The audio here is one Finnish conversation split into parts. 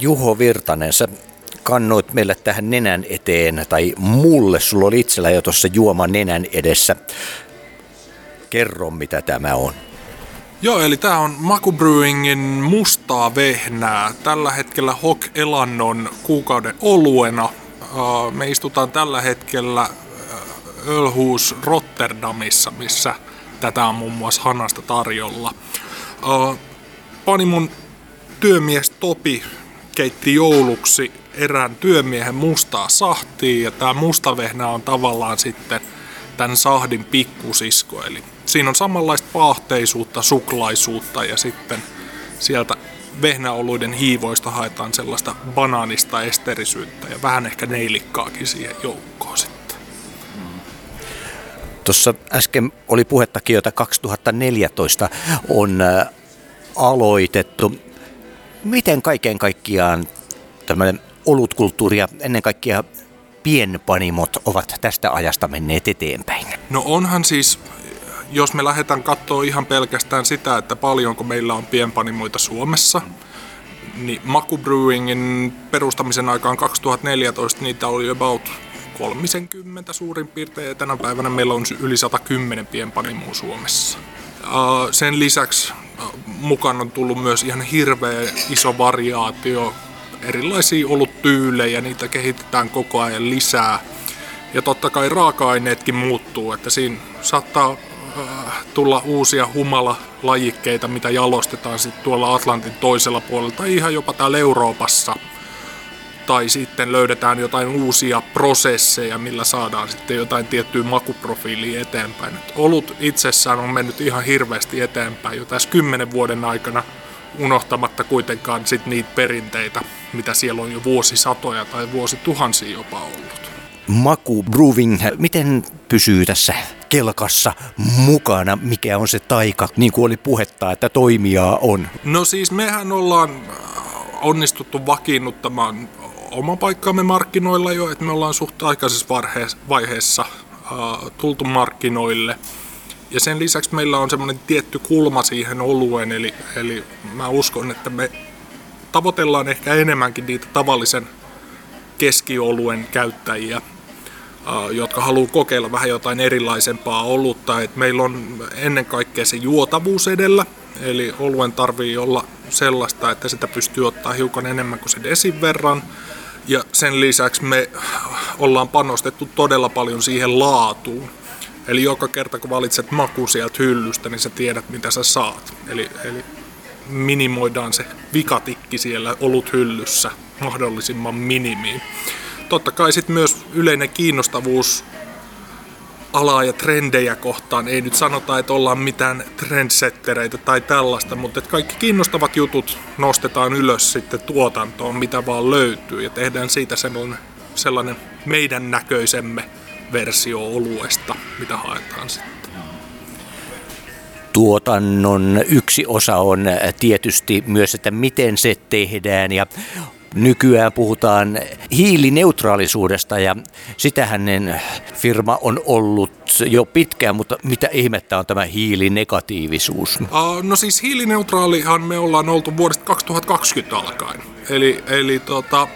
Juho Virtanen, sä kannoit meille tähän nenän eteen, tai mulle, sulla oli itsellä jo tuossa juoma nenän edessä. Kerro, mitä tämä on. Joo, eli tämä on Maku Brewingin mustaa vehnää. Tällä hetkellä Hok Elannon kuukauden oluena. Me istutaan tällä hetkellä Ölhuus Rotterdamissa, missä tätä on muun muassa Hanasta tarjolla. Panimon työmies Topi keitti jouluksi erään työmiehen mustaa sahtia ja tämä mustavehnä on tavallaan sitten tämän sahdin pikkusisko. Eli siinä on samanlaista paahteisuutta, suklaisuutta ja sitten sieltä vehnäoluiden hiivoista haetaan sellaista banaanista esterisyyttä ja vähän ehkä neilikkaakin siihen joukkoon sitten. Tuossa äsken oli puhettakin, jota 2014 on äh, aloitettu. Miten kaiken kaikkiaan tämmöinen olutkulttuuri ja ennen kaikkea pienpanimot ovat tästä ajasta menneet eteenpäin? No onhan siis, jos me lähdetään katsoa ihan pelkästään sitä, että paljonko meillä on pienpanimoita Suomessa, niin Maku Brewingin perustamisen aikaan 2014 niitä oli about 30 suurin piirtein ja tänä päivänä meillä on yli 110 pienpanimoa Suomessa. Sen lisäksi mukaan on tullut myös ihan hirveä iso variaatio erilaisia oluttyylejä, niitä kehitetään koko ajan lisää. Ja totta kai raaka-aineetkin muuttuu, että siinä saattaa tulla uusia humala-lajikkeita, mitä jalostetaan sitten tuolla Atlantin toisella puolella tai ihan jopa täällä Euroopassa – tai sitten löydetään jotain uusia prosesseja, millä saadaan sitten jotain tiettyä makuprofiilia eteenpäin. Et olut itsessään on mennyt ihan hirveästi eteenpäin jo tässä kymmenen vuoden aikana, unohtamatta kuitenkaan sit niitä perinteitä, mitä siellä on jo vuosisatoja tai vuosituhansia jopa ollut. Maku Brewing, miten pysyy tässä kelkassa mukana, mikä on se taika, niin kuin oli puhetta, että toimijaa on? No siis mehän ollaan onnistuttu vakiinnuttamaan oma paikkaamme markkinoilla jo, että me ollaan suht aikaisessa vaiheessa tultu markkinoille. Ja sen lisäksi meillä on semmoinen tietty kulma siihen olueen, eli, eli mä uskon, että me tavoitellaan ehkä enemmänkin niitä tavallisen keskioluen käyttäjiä, jotka haluaa kokeilla vähän jotain erilaisempaa olutta. Et meillä on ennen kaikkea se juotavuus edellä, eli oluen tarvii olla sellaista, että sitä pystyy ottaa hiukan enemmän kuin se desin verran. Ja sen lisäksi me ollaan panostettu todella paljon siihen laatuun. Eli joka kerta kun valitset maku sieltä hyllystä, niin sä tiedät mitä sä saat. Eli, eli minimoidaan se vikatikki siellä olut hyllyssä mahdollisimman minimiin. Totta kai sitten myös yleinen kiinnostavuus alaa ja trendejä kohtaan. Ei nyt sanota, että ollaan mitään trendsettereitä tai tällaista, mutta että kaikki kiinnostavat jutut nostetaan ylös sitten tuotantoon, mitä vaan löytyy, ja tehdään siitä sellainen, sellainen meidän näköisemme versio oluesta, mitä haetaan sitten. Tuotannon yksi osa on tietysti myös, että miten se tehdään ja Nykyään puhutaan hiilineutraalisuudesta ja sitähän firma on ollut jo pitkään, mutta mitä ihmettä on tämä hiilinegatiivisuus? No siis hiilineutraalihan me ollaan oltu vuodesta 2020 alkaen. Eli, eli tota,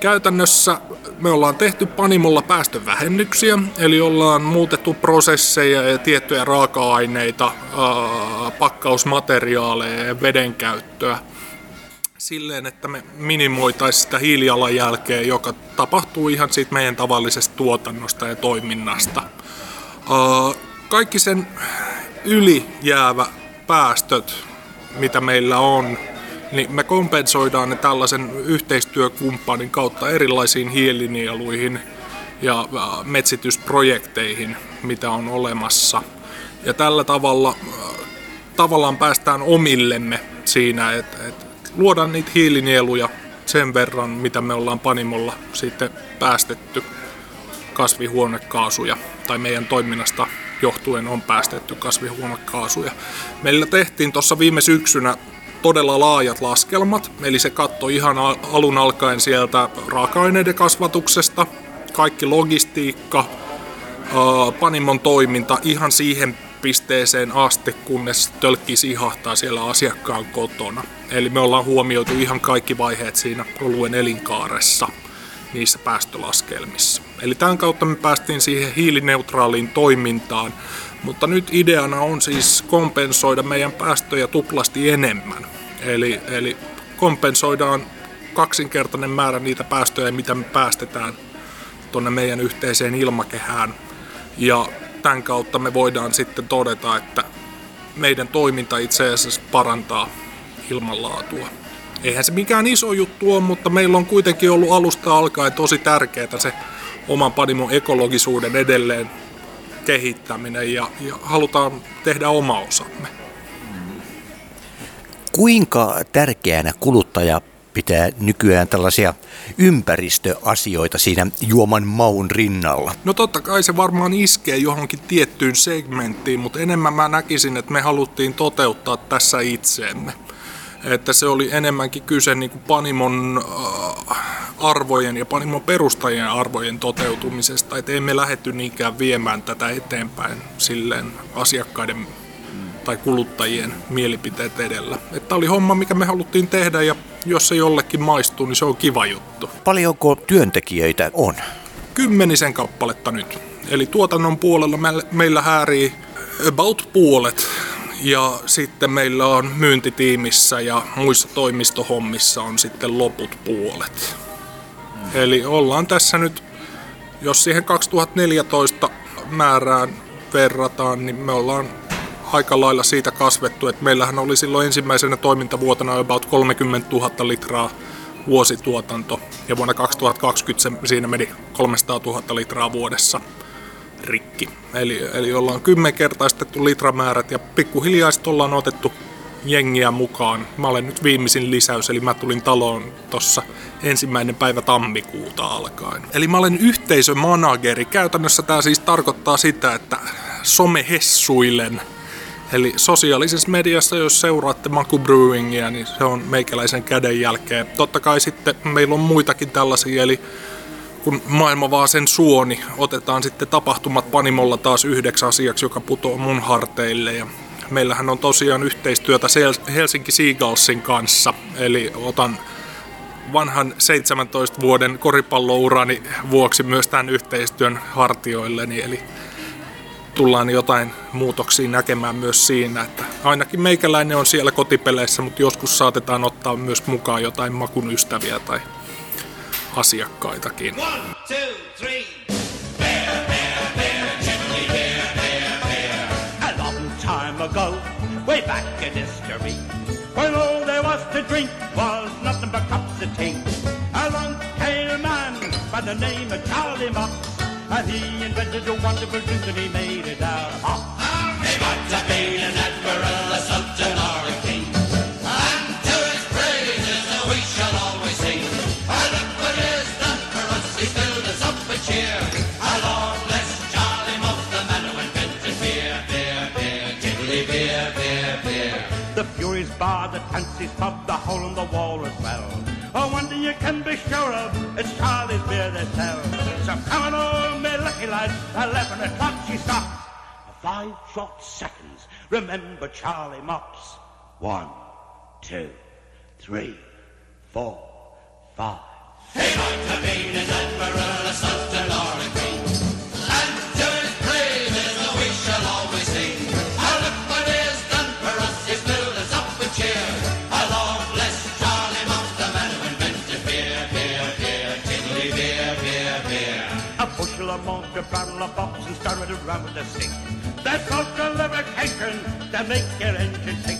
käytännössä me ollaan tehty Panimolla päästövähennyksiä, eli ollaan muutettu prosesseja ja tiettyjä raaka-aineita, pakkausmateriaaleja ja vedenkäyttöä silleen, että me minimoitaisiin sitä hiilijalanjälkeä, joka tapahtuu ihan siitä meidän tavallisesta tuotannosta ja toiminnasta. Kaikki sen yli jäävä päästöt, mitä meillä on, niin me kompensoidaan ne tällaisen yhteistyökumppanin kautta erilaisiin hiilinieluihin ja metsitysprojekteihin, mitä on olemassa. Ja tällä tavalla tavallaan päästään omillemme siinä, että, että luoda niitä hiilinieluja sen verran, mitä me ollaan Panimolla sitten päästetty kasvihuonekaasuja, tai meidän toiminnasta johtuen on päästetty kasvihuonekaasuja. Meillä tehtiin tuossa viime syksynä todella laajat laskelmat, eli se katsoi ihan alun alkaen sieltä raaka-aineiden kasvatuksesta, kaikki logistiikka, Panimon toiminta ihan siihen pisteeseen asti, kunnes tölkki sihahtaa siellä asiakkaan kotona. Eli me ollaan huomioitu ihan kaikki vaiheet siinä oluen elinkaaressa niissä päästölaskelmissa. Eli tämän kautta me päästiin siihen hiilineutraaliin toimintaan, mutta nyt ideana on siis kompensoida meidän päästöjä tuplasti enemmän. Eli, eli kompensoidaan kaksinkertainen määrä niitä päästöjä, mitä me päästetään tuonne meidän yhteiseen ilmakehään. Ja tämän kautta me voidaan sitten todeta, että meidän toiminta itse asiassa parantaa ilmanlaatua. Eihän se mikään iso juttu ole, mutta meillä on kuitenkin ollut alusta alkaen tosi tärkeää se oman panimon ekologisuuden edelleen kehittäminen ja, ja halutaan tehdä oma osamme. Kuinka tärkeänä kuluttaja pitää nykyään tällaisia ympäristöasioita siinä juoman maun rinnalla? No totta kai se varmaan iskee johonkin tiettyyn segmenttiin, mutta enemmän mä näkisin, että me haluttiin toteuttaa tässä itseemme. Että se oli enemmänkin kyse niin kuin Panimon äh, arvojen ja Panimon perustajien arvojen toteutumisesta. Että emme lähetty niinkään viemään tätä eteenpäin silleen asiakkaiden tai kuluttajien mielipiteet edellä. Että oli homma, mikä me haluttiin tehdä ja jos se jollekin maistuu, niin se on kiva juttu. Paljonko työntekijöitä on? Kymmenisen kappaletta nyt. Eli tuotannon puolella meillä häärii about puolet ja sitten meillä on myyntitiimissä ja muissa toimistohommissa on sitten loput puolet. Eli ollaan tässä nyt, jos siihen 2014 määrään verrataan, niin me ollaan aika lailla siitä kasvettu, että meillähän oli silloin ensimmäisenä toimintavuotena about 30 000 litraa vuosituotanto ja vuonna 2020 se, siinä meni 300 000 litraa vuodessa rikki. Eli, eli ollaan kymmenkertaistettu litramäärät ja pikkuhiljaa ollaan otettu jengiä mukaan. Mä olen nyt viimeisin lisäys, eli mä tulin taloon tossa ensimmäinen päivä tammikuuta alkaen. Eli mä olen yhteisömanageri. Käytännössä tämä siis tarkoittaa sitä, että somehessuilen Eli sosiaalisessa mediassa, jos seuraatte Maku Brewingia, niin se on meikäläisen käden jälkeen. Totta kai sitten meillä on muitakin tällaisia, eli kun maailma vaan sen suoni, otetaan sitten tapahtumat Panimolla taas yhdeksi asiaksi, joka putoo mun harteille. Ja meillähän on tosiaan yhteistyötä Helsinki Seagullsin kanssa, eli otan vanhan 17 vuoden koripallourani vuoksi myös tämän yhteistyön hartioilleni, eli tullaan jotain muutoksia näkemään myös siinä, että ainakin meikäläinen on siellä kotipeleissä, mutta joskus saatetaan ottaa myös mukaan jotain makun ystäviä tai asiakkaitakin. One, two, three. Ago, way back in history, when all there was to drink was nothing but cups of tea. Man by the name of Charlie Mops. And he invented a wonderful drink and he made it out of. He might have been an admiral, a sultan, or a king. And to his praises we shall always sing. And look what he has done for us, he's filled us up with cheer. A long bless Charlie Muff, the man who invented beer, beer, beer, tiddly beer, beer, beer. The Furies bar, the Tancy's pub, the hole in the wall as well. Oh, one thing you can be sure of, it's Charlie's beer they sell. So come on, daylight, 11 o'clock she stops. Five short seconds. Remember Charlie Mops. One, two, three, four, five. He might have been an admiral, a sultan, or a to bottle of box and started around with a stick. That's all lubrication to make your engine tick.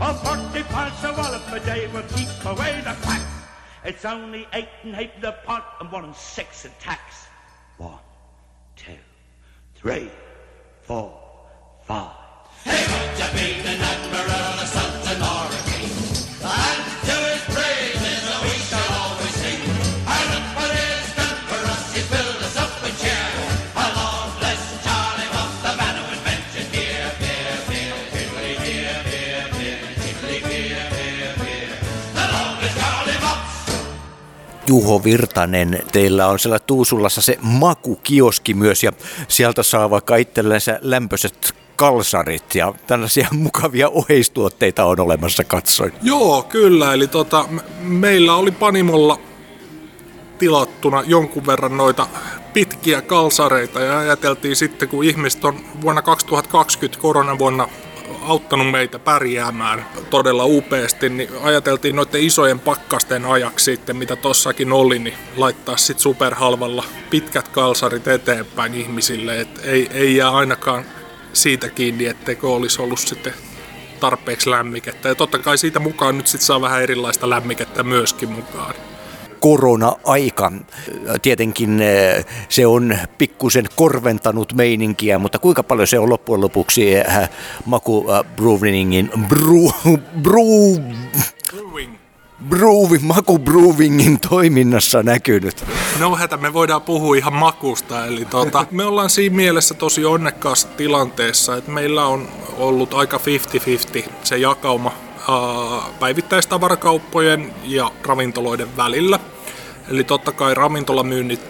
A 40 parts of wallop a day will keep away the cracks. It's only eight and half the pot and one and six in tax. One, two, three, four, five. Hey, might have been an admiral, a sultan, or a king. Juho Virtanen, teillä on siellä Tuusulassa se makukioski myös ja sieltä saa vaikka itsellensä lämpöiset kalsarit ja tällaisia mukavia oheistuotteita on olemassa katsoin. Joo, kyllä. Eli tota, meillä oli Panimolla tilattuna jonkun verran noita pitkiä kalsareita ja ajateltiin sitten, kun ihmiset on vuonna 2020 koronavuonna auttanut meitä pärjäämään todella upeasti, niin ajateltiin noiden isojen pakkasten ajaksi sitten, mitä tossakin oli, niin laittaa sitten superhalvalla pitkät kalsarit eteenpäin ihmisille, että ei, ei jää ainakaan siitä kiinni, etteikö olisi ollut sitten tarpeeksi lämmikettä. Ja totta kai siitä mukaan nyt sitten saa vähän erilaista lämmikettä myöskin mukaan korona-aika. Tietenkin se on pikkusen korventanut meininkiä, mutta kuinka paljon se on loppujen lopuksi eh, Maku Brewingin brew, brew, Brewing, Maku Brewingin toiminnassa näkynyt? No hätä, me voidaan puhua ihan makusta. Eli tuota, me ollaan siinä mielessä tosi onnekkaassa tilanteessa, että meillä on ollut aika 50-50 se jakauma päivittäistavarakauppojen ja ravintoloiden välillä. Eli totta kai ravintolamyynnit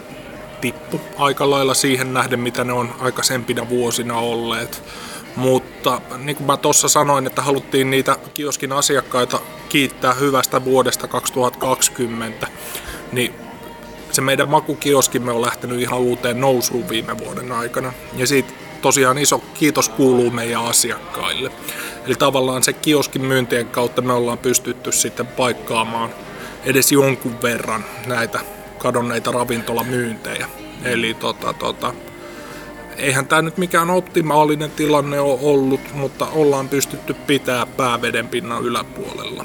tippu aika lailla siihen nähden, mitä ne on aikaisempina vuosina olleet. Mutta niin kuin mä tuossa sanoin, että haluttiin niitä kioskin asiakkaita kiittää hyvästä vuodesta 2020, niin se meidän makukioskimme on lähtenyt ihan uuteen nousuun viime vuoden aikana. Ja siitä tosiaan iso kiitos kuuluu meidän asiakkaille. Eli tavallaan se kioskin myyntien kautta me ollaan pystytty sitten paikkaamaan edes jonkun verran näitä kadonneita ravintolamyyntejä. Eli tota, tota, eihän tämä nyt mikään optimaalinen tilanne ole ollut, mutta ollaan pystytty pitää pääveden pinnan yläpuolella.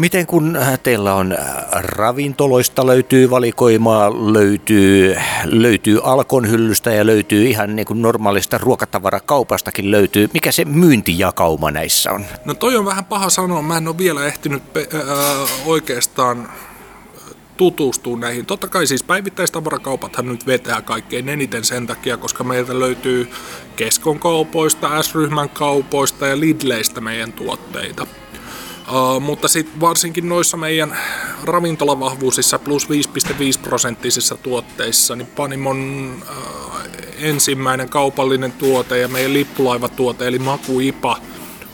Miten kun äh, teillä on äh, ravintoloista löytyy valikoimaa, löytyy, löytyy alkon hyllystä ja löytyy ihan niin kuin normaalista ruokatavarakaupastakin löytyy. Mikä se myyntijakauma näissä on? No toi on vähän paha sanoa. Mä en ole vielä ehtinyt pe- äh, oikeastaan tutustua näihin. Totta kai siis päivittäistavarakaupathan nyt vetää kaikkein eniten sen takia, koska meiltä löytyy Keskon kaupoista, S-ryhmän kaupoista ja Lidleistä meidän tuotteita. Uh, mutta sitten varsinkin noissa meidän ravintolavahvuusissa plus 5,5 prosenttisissa tuotteissa, niin Panimon uh, ensimmäinen kaupallinen tuote ja meidän lippulaivatuote eli Makuipa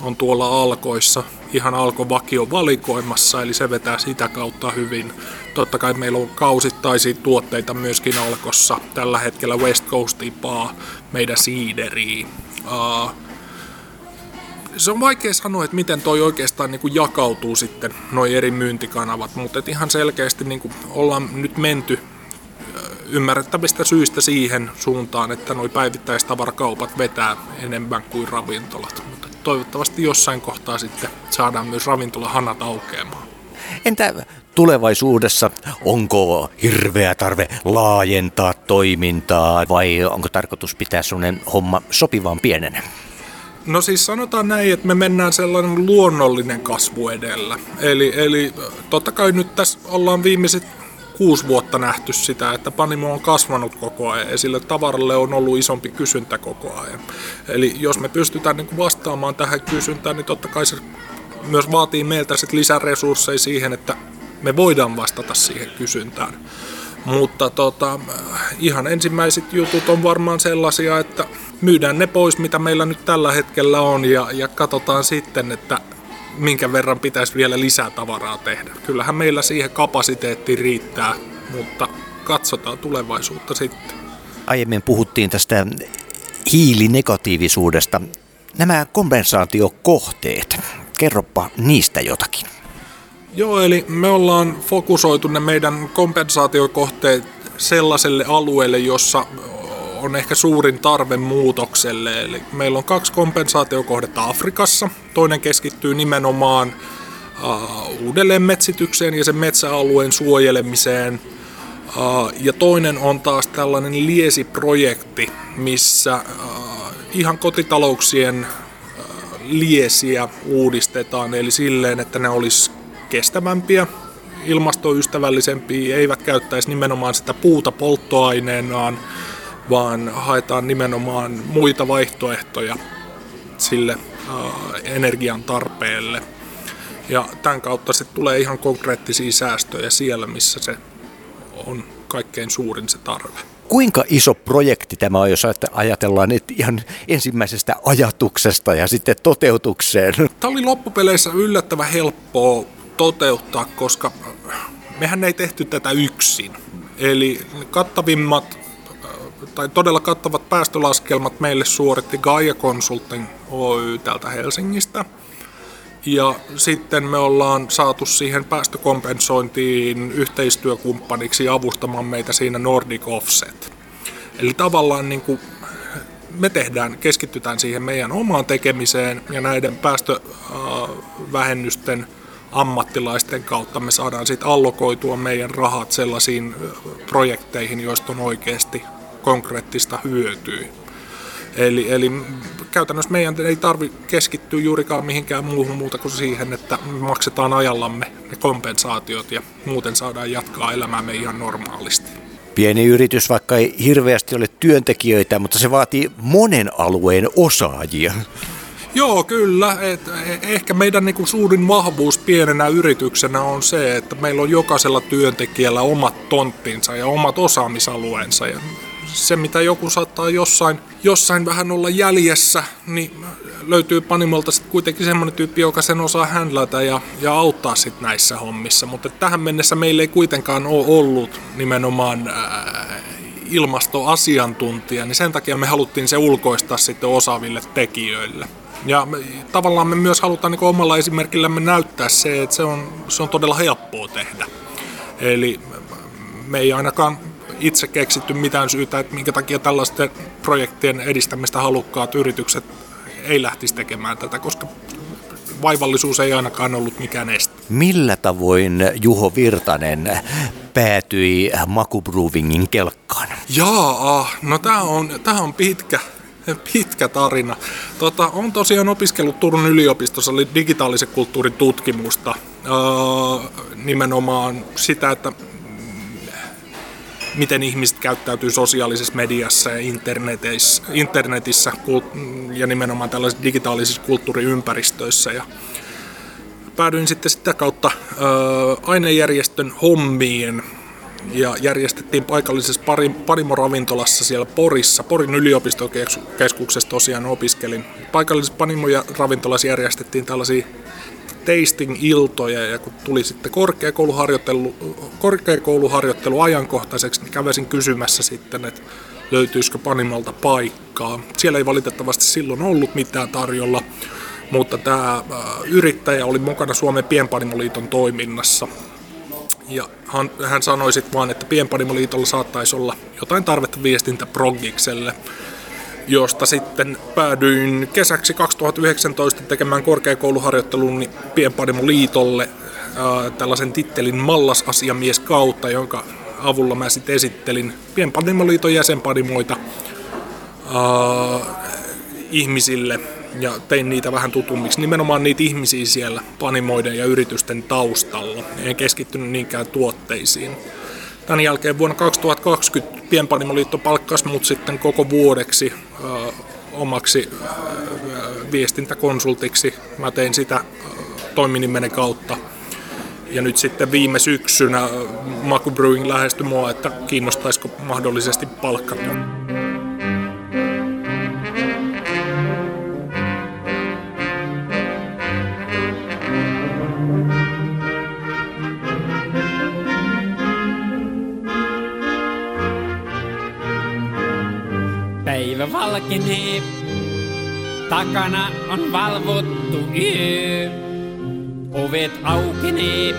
on tuolla alkoissa ihan alko vakio valikoimassa, eli se vetää sitä kautta hyvin. Totta kai meillä on kausittaisia tuotteita myöskin alkossa. Tällä hetkellä West Coast Ipaa, meidän siideriä. Uh, se on vaikea sanoa, että miten toi oikeastaan niin kuin jakautuu sitten, noin eri myyntikanavat, mutta ihan selkeästi niin kuin ollaan nyt menty ymmärrettävistä syistä siihen suuntaan, että nuo päivittäistavarakaupat vetää enemmän kuin ravintolat. Mutta toivottavasti jossain kohtaa sitten saadaan myös ravintolahanat aukeamaan. Entä tulevaisuudessa, onko hirveä tarve laajentaa toimintaa vai onko tarkoitus pitää sellainen homma sopivan pienenä? No siis sanotaan näin, että me mennään sellainen luonnollinen kasvu edellä. Eli, eli totta kai nyt tässä ollaan viimeiset kuusi vuotta nähty sitä, että Panimo on kasvanut koko ajan ja sille tavaralle on ollut isompi kysyntä koko ajan. Eli jos me pystytään niin vastaamaan tähän kysyntään, niin totta kai se myös vaatii meiltä sit lisäresursseja siihen, että me voidaan vastata siihen kysyntään. Mutta tota, ihan ensimmäiset jutut on varmaan sellaisia, että myydään ne pois, mitä meillä nyt tällä hetkellä on ja, ja katsotaan sitten, että minkä verran pitäisi vielä lisää tavaraa tehdä. Kyllähän meillä siihen kapasiteetti riittää, mutta katsotaan tulevaisuutta sitten. Aiemmin puhuttiin tästä hiilinegatiivisuudesta. Nämä kompensaatiokohteet, kerropa niistä jotakin. Joo, eli me ollaan fokusoitu ne meidän kompensaatiokohteet sellaiselle alueelle, jossa on ehkä suurin tarve muutokselle. Eli meillä on kaksi kompensaatiokohdetta Afrikassa. Toinen keskittyy nimenomaan uh, uudelleen metsitykseen ja sen metsäalueen suojelemiseen. Uh, ja toinen on taas tällainen liesiprojekti, missä uh, ihan kotitalouksien uh, liesiä uudistetaan, eli silleen, että ne olisi kestävämpiä, ilmastoystävällisempiä, eivät käyttäisi nimenomaan sitä puuta polttoaineenaan, vaan haetaan nimenomaan muita vaihtoehtoja sille energian tarpeelle. Ja tämän kautta se tulee ihan konkreettisia säästöjä siellä, missä se on kaikkein suurin se tarve. Kuinka iso projekti tämä on, jos ajatellaan että ihan ensimmäisestä ajatuksesta ja sitten toteutukseen? Tämä oli loppupeleissä yllättävän helppoa toteuttaa, koska mehän ei tehty tätä yksin. Eli kattavimmat tai todella kattavat päästölaskelmat meille suoritti Gaia Consulting Oy täältä Helsingistä. Ja sitten me ollaan saatu siihen päästökompensointiin yhteistyökumppaniksi avustamaan meitä siinä Nordic Offset. Eli tavallaan niin kuin me tehdään, keskitytään siihen meidän omaan tekemiseen ja näiden päästövähennysten ammattilaisten kautta me saadaan sitten allokoitua meidän rahat sellaisiin projekteihin, joista on oikeasti konkreettista hyötyä. Eli, eli käytännössä meidän ei tarvitse keskittyä juurikaan mihinkään muuhun muuta kuin siihen, että maksetaan ajallamme ne kompensaatiot ja muuten saadaan jatkaa elämäämme ihan normaalisti. Pieni yritys, vaikka ei hirveästi ole työntekijöitä, mutta se vaatii monen alueen osaajia. Joo, kyllä. Et ehkä meidän niinku suurin vahvuus pienenä yrityksenä on se, että meillä on jokaisella työntekijällä omat tonttinsa ja omat osaamisalueensa. Ja se, mitä joku saattaa jossain, jossain vähän olla jäljessä, niin löytyy Panimolta sitten kuitenkin semmoinen tyyppi, joka sen osaa händlätä ja, ja auttaa sitten näissä hommissa. Mutta tähän mennessä meillä ei kuitenkaan ole ollut nimenomaan ää, ilmastoasiantuntija, niin sen takia me haluttiin se ulkoistaa sitten osaaville tekijöille. Ja me, tavallaan me myös halutaan niin omalla esimerkillämme näyttää se, että se on, se on todella helppoa tehdä. Eli me ei ainakaan itse keksitty mitään syytä, että minkä takia tällaisten projektien edistämistä halukkaat yritykset ei lähtisi tekemään tätä, koska vaivallisuus ei ainakaan ollut mikään este. Millä tavoin Juho Virtanen päätyi Makubruvingin kelkkaan? Jaa, no tämä on, tää on pitkä, pitkä tarina. Tota, on tosiaan opiskellut Turun yliopistossa oli digitaalisen kulttuurin tutkimusta. Öö, nimenomaan sitä, että miten ihmiset käyttäytyy sosiaalisessa mediassa ja internetissä, ja nimenomaan tällaisissa digitaalisissa kulttuuriympäristöissä. Ja päädyin sitten sitä kautta ainejärjestön hommiin ja järjestettiin paikallisessa Panimo-ravintolassa siellä Porissa. Porin yliopistokeskuksessa tosiaan opiskelin. Paikallisessa Panimo-ravintolassa järjestettiin tällaisia tasting-iltoja ja kun tuli sitten korkeakouluharjoittelu, korkeakouluharjoittelu ajankohtaiseksi, niin käväsin kysymässä sitten, että löytyisikö Panimolta paikkaa. Siellä ei valitettavasti silloin ollut mitään tarjolla, mutta tämä yrittäjä oli mukana Suomen Pienpanimoliiton toiminnassa. Ja hän, hän sanoi sitten vaan, että Pienpanimoliitolla saattaisi olla jotain tarvetta viestintäprogikselle josta sitten päädyin kesäksi 2019 tekemään korkeakouluharjoittelun Pienpanimo Liitolle tällaisen tittelin mallasasiamies kautta, jonka avulla mä sitten esittelin Pienpanimoliiton jäsenpanimoita äh, ihmisille ja tein niitä vähän tutummiksi, nimenomaan niitä ihmisiä siellä panimoiden ja yritysten taustalla. En keskittynyt niinkään tuotteisiin. Tämän jälkeen vuonna 2020 Pienpanimoliitto palkkasi mut sitten koko vuodeksi ö, omaksi ö, viestintäkonsultiksi. Mä tein sitä toiminimenen kautta. Ja nyt sitten viime syksynä Maku Brewing lähestyi mua, että kiinnostaisiko mahdollisesti palkkata. Valkenee, takana on valvottu yö. Ovet aukenee,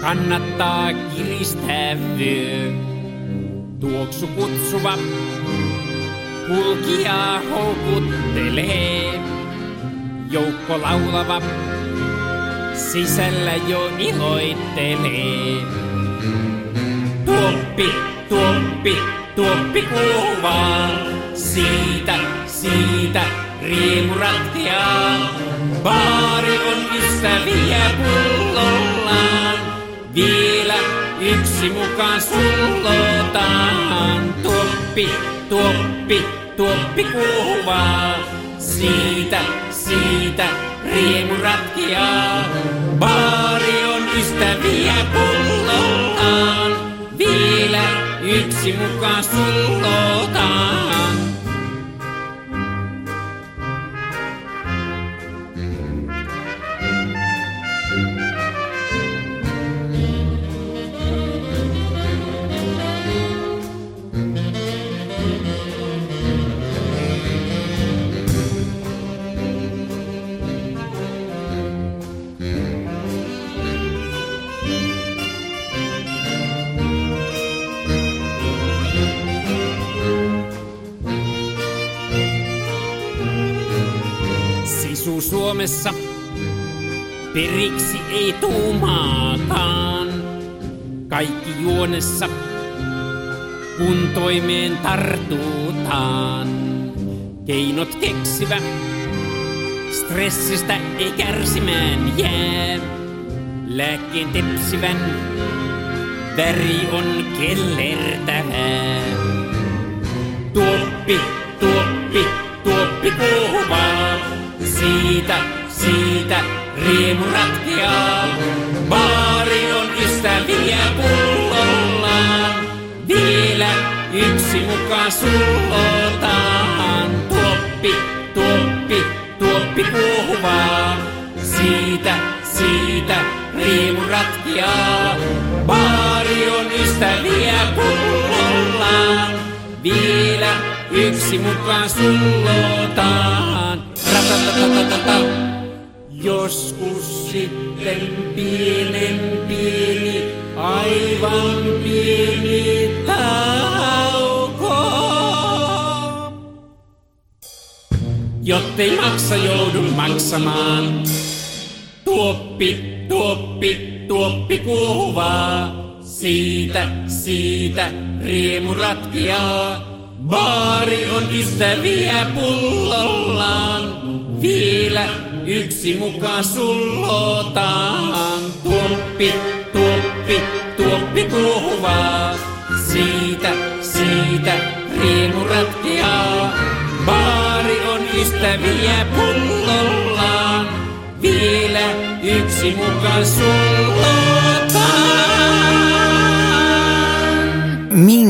kannattaa kiristää vyö. Tuoksu kutsuva, kulkija houkuttelee. Joukko laulava, sisällä jo iloittelee. Tuoppi, tuoppi, tuoppi kuvaa. Siitä, siitä riemu ratkeaa. Baari on ystäviä pullollaan. Vielä yksi mukaan sullotaan. Tuoppi, tuoppi, tuoppi kuvaa. Siitä, siitä riemu ratkeaa. Baari on ystäviä pullollaan. Vielä yksi mukaan sullotaan. Sisu Suomessa periksi ei tuumaakaan. Kaikki juonessa, kun toimeen tartutaan. Keinot keksivä, stressistä ei kärsimään jää. Lääkkeen tepsivän, väri on kellertävää. Tuoppi, tuoppi, tuoppi kuhuvaa. Siitä, siitä riemu ratkeaa. Baari on ystäviä pullollaan. Vielä yksi mukaan sullotaan. Tuoppi, tuoppi, tuoppi kuhuvaa. Siitä, siitä riemu ratkeaa. Baari on ystäviä pullollaan. Vielä yksi mukaan sullotaan. Joskus sitten pienen pieni, aivan pieni tauko. Jottei maksa joudu maksamaan. Tuoppi, tuoppi, tuoppi kuhuvaa. Siitä, siitä riemu ratkeaa. Baari on ystäviä pullollaan. Vielä yksi mukaan sullotaan. Tuoppi, tuoppi, tuoppi kuhuvaa. Siitä, siitä riemu ratkeaa. Baari on ystäviä pullollaan. Vielä yksi mukaan sullotaan.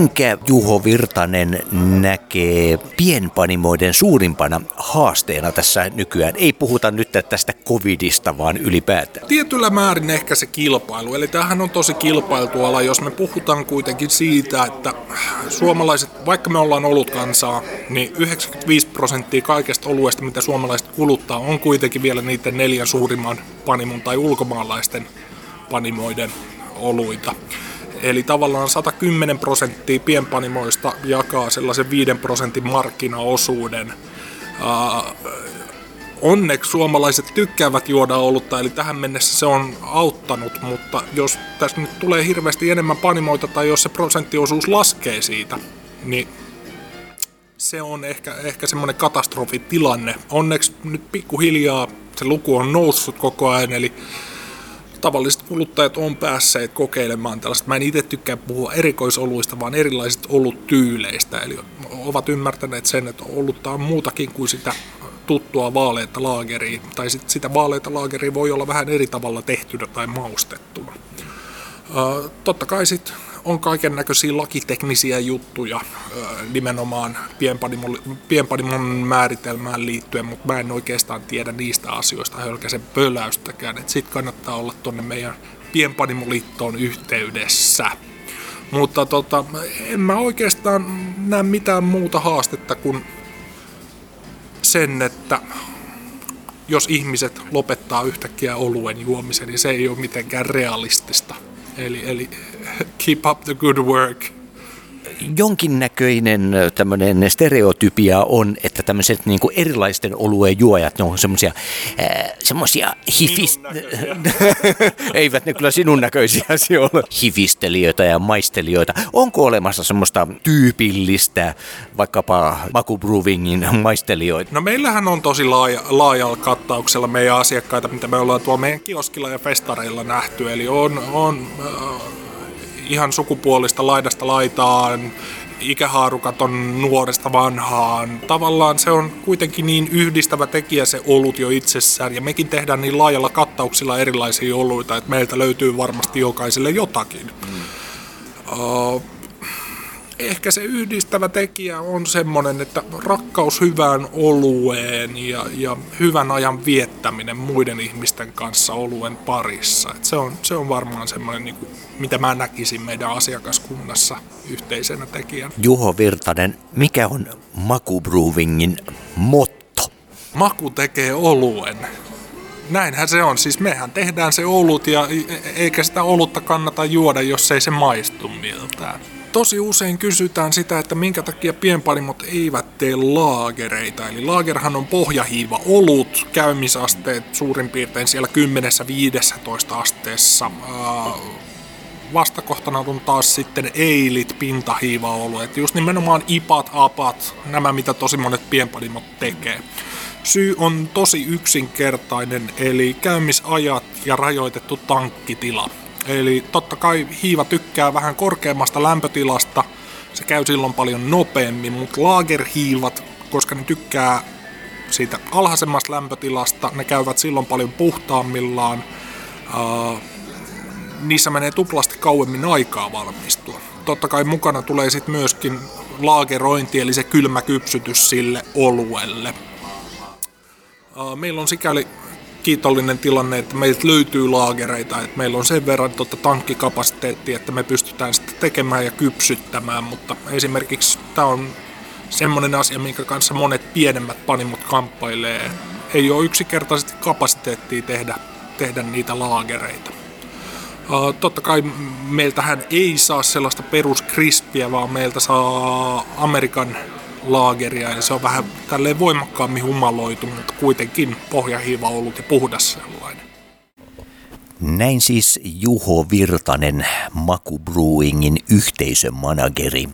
Minkä Juho Virtanen näkee pienpanimoiden suurimpana haasteena tässä nykyään? Ei puhuta nyt tästä covidista, vaan ylipäätään. Tietyllä määrin ehkä se kilpailu. Eli tämähän on tosi kilpailtu ala, jos me puhutaan kuitenkin siitä, että suomalaiset, vaikka me ollaan ollut kansaa, niin 95 prosenttia kaikesta oluesta, mitä suomalaiset kuluttaa, on kuitenkin vielä niiden neljän suurimman panimon tai ulkomaalaisten panimoiden oluita. Eli tavallaan 110 prosenttia pienpanimoista jakaa sellaisen 5 prosentin markkinaosuuden. Uh, onneksi suomalaiset tykkäävät juoda olutta, eli tähän mennessä se on auttanut, mutta jos tässä nyt tulee hirveästi enemmän panimoita tai jos se prosenttiosuus laskee siitä, niin se on ehkä, ehkä semmoinen katastrofitilanne. Onneksi nyt pikkuhiljaa se luku on noussut koko ajan, eli tavalliset kuluttajat on päässeet kokeilemaan tällaista. Mä en itse tykkää puhua erikoisoluista, vaan erilaisista oluttyyleistä. Eli ovat ymmärtäneet sen, että olutta on muutakin kuin sitä tuttua vaaleita laageria. Tai sit sitä vaaleita laageria voi olla vähän eri tavalla tehtynä tai maustettuna. Totta kai sit on kaiken näköisiä lakiteknisiä juttuja nimenomaan pienpanimon, määritelmään liittyen, mutta mä en oikeastaan tiedä niistä asioista hölkäsen pöläystäkään. Sitten kannattaa olla tuonne meidän pienpanimoliittoon yhteydessä. Mutta tota, en mä oikeastaan näe mitään muuta haastetta kuin sen, että jos ihmiset lopettaa yhtäkkiä oluen juomisen, niin se ei ole mitenkään realistista. Eli, eli keep up the good work. Jonkinnäköinen tämmöinen stereotypia on, että tämmöiset niin kuin erilaisten olueen juojat, ne on semmoisia semmoisia hifist... Eivät ne kyllä sinun näköisiä ole. Hifistelijöitä ja maistelijoita. Onko olemassa semmoista tyypillistä vaikkapa Maku Brewingin maistelijoita? No meillähän on tosi laaja, laajalla kattauksella meidän asiakkaita, mitä me ollaan tuolla meidän kioskilla ja festareilla nähty. Eli on, on äh, ihan sukupuolista laidasta laitaan, ikähaarukat on nuoresta vanhaan. Tavallaan se on kuitenkin niin yhdistävä tekijä se olut jo itsessään, ja mekin tehdään niin laajalla kattauksilla erilaisia oluita, että meiltä löytyy varmasti jokaiselle jotakin. Mm. Uh, ehkä se yhdistävä tekijä on semmoinen, että rakkaus hyvään olueen ja, ja hyvän ajan viettäminen muiden ihmisten kanssa oluen parissa. Et se, on, se on varmaan semmoinen, niin kuin, mitä mä näkisin meidän asiakaskunnassa yhteisenä tekijänä. Juho Virtanen, mikä on Maku Brewingin motto? Maku tekee oluen. Näinhän se on. Siis mehän tehdään se olut ja e- eikä sitä olutta kannata juoda, jos ei se maistu miltään tosi usein kysytään sitä, että minkä takia pienpanimot eivät tee laagereita. Eli laagerhan on pohjahiiva olut, käymisasteet suurin piirtein siellä 10-15 asteessa. Vastakohtana on taas sitten eilit, pintahiivaoluet, just nimenomaan ipat, apat, nämä mitä tosi monet pienpanimot tekee. Syy on tosi yksinkertainen, eli käymisajat ja rajoitettu tankkitila. Eli totta kai hiiva tykkää vähän korkeammasta lämpötilasta, se käy silloin paljon nopeammin, mutta laagerhiivat, koska ne tykkää siitä alhaisemmasta lämpötilasta, ne käyvät silloin paljon puhtaammillaan. Uh, niissä menee tuplasti kauemmin aikaa valmistua. Totta kai mukana tulee sitten myöskin laagerointi, eli se kylmä kypsytys sille oluelle. Meillä on sikäli kiitollinen tilanne, että meiltä löytyy laagereita, että meillä on sen verran tuota tankkikapasiteettia, että me pystytään sitä tekemään ja kypsyttämään, mutta esimerkiksi tämä on semmoinen asia, minkä kanssa monet pienemmät panimot kamppailee. Ei ole yksinkertaisesti kapasiteettia tehdä, tehdä niitä laagereita. Totta kai meiltähän ei saa sellaista peruskrispiä, vaan meiltä saa Amerikan laageria ja se on vähän tälleen voimakkaammin humaloitu, mutta kuitenkin pohjahiiva ollut ja puhdas sellainen. Näin siis Juho Virtanen, Maku Brewingin yhteisömanageri.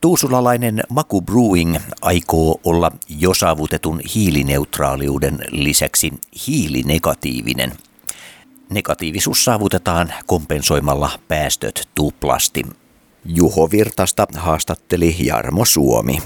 Tuusulalainen Maku Brewing aikoo olla jo saavutetun hiilineutraaliuden lisäksi hiilinegatiivinen. Negatiivisuus saavutetaan kompensoimalla päästöt tuplasti. Juho Virtasta haastatteli Jarmo Suomi.